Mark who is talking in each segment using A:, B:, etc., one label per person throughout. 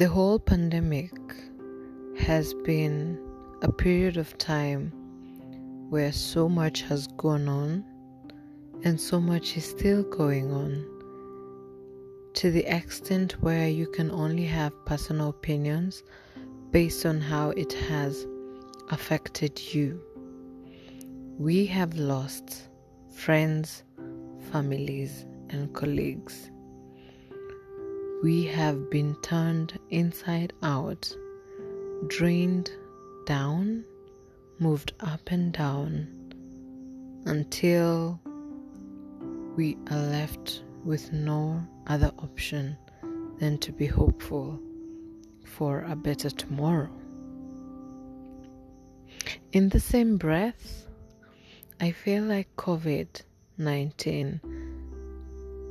A: The whole pandemic has been a period of time where so much has gone on and so much is still going on to the extent where you can only have personal opinions based on how it has affected you. We have lost friends, families, and colleagues. We have been turned inside out, drained down, moved up and down until we are left with no other option than to be hopeful for a better tomorrow. In the same breath, I feel like COVID 19,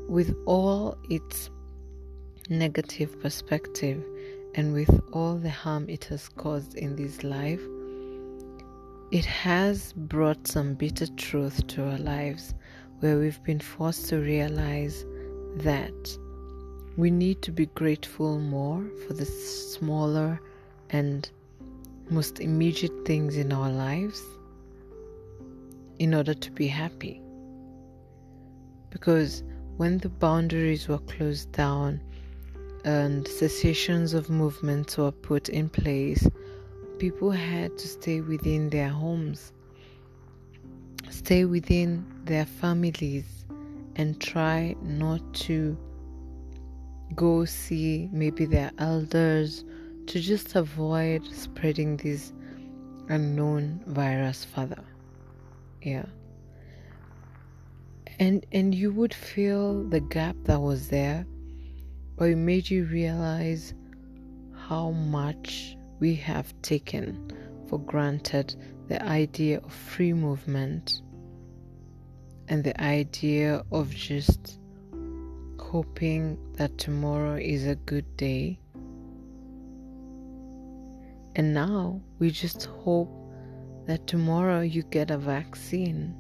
A: with all its negative perspective and with all the harm it has caused in this life, it has brought some bitter truth to our lives where we've been forced to realize that we need to be grateful more for the smaller and most immediate things in our lives in order to be happy. Because when the boundaries were closed down and cessations of movements were put in place, people had to stay within their homes, stay within their families, and try not to go see maybe their elders to just avoid spreading this unknown virus further. Yeah. And and you would feel the gap that was there, but it made you realize how much we have taken for granted the idea of free movement and the idea of just hoping that tomorrow is a good day. And now we just hope that tomorrow you get a vaccine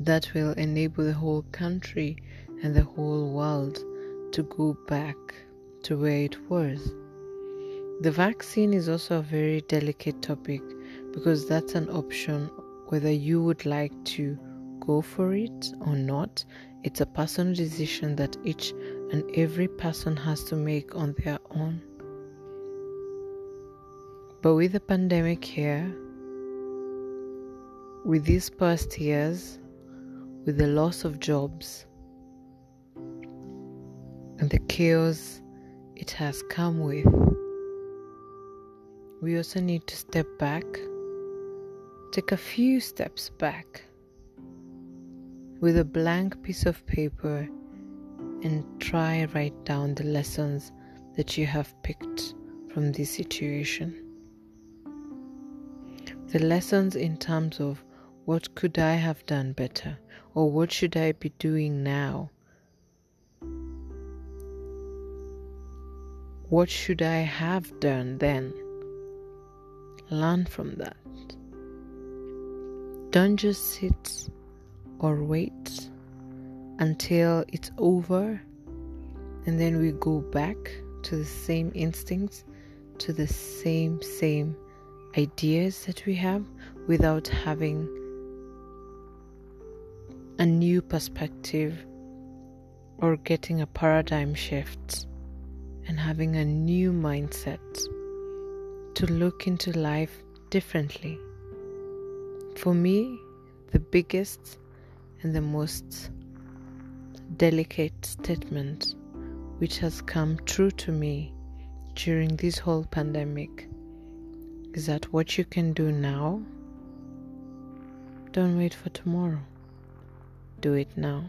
A: that will enable the whole country and the whole world to go back to where it was. The vaccine is also a very delicate topic because that's an option whether you would like to go for it or not. It's a personal decision that each and every person has to make on their own. But with the pandemic here, with these past years, with the loss of jobs, and the chaos it has come with, we also need to step back, take a few steps back with a blank piece of paper and try write down the lessons that you have picked from this situation. The lessons in terms of what could I have done better or what should I be doing now? What should I have done then? Learn from that. Don't just sit or wait until it's over and then we go back to the same instincts, to the same, same ideas that we have without having a new perspective or getting a paradigm shift and having a new mindset to look into life differently. For me, the biggest and the most delicate statement which has come true to me during this whole pandemic is that what you can do now, don't wait for tomorrow. Do it now.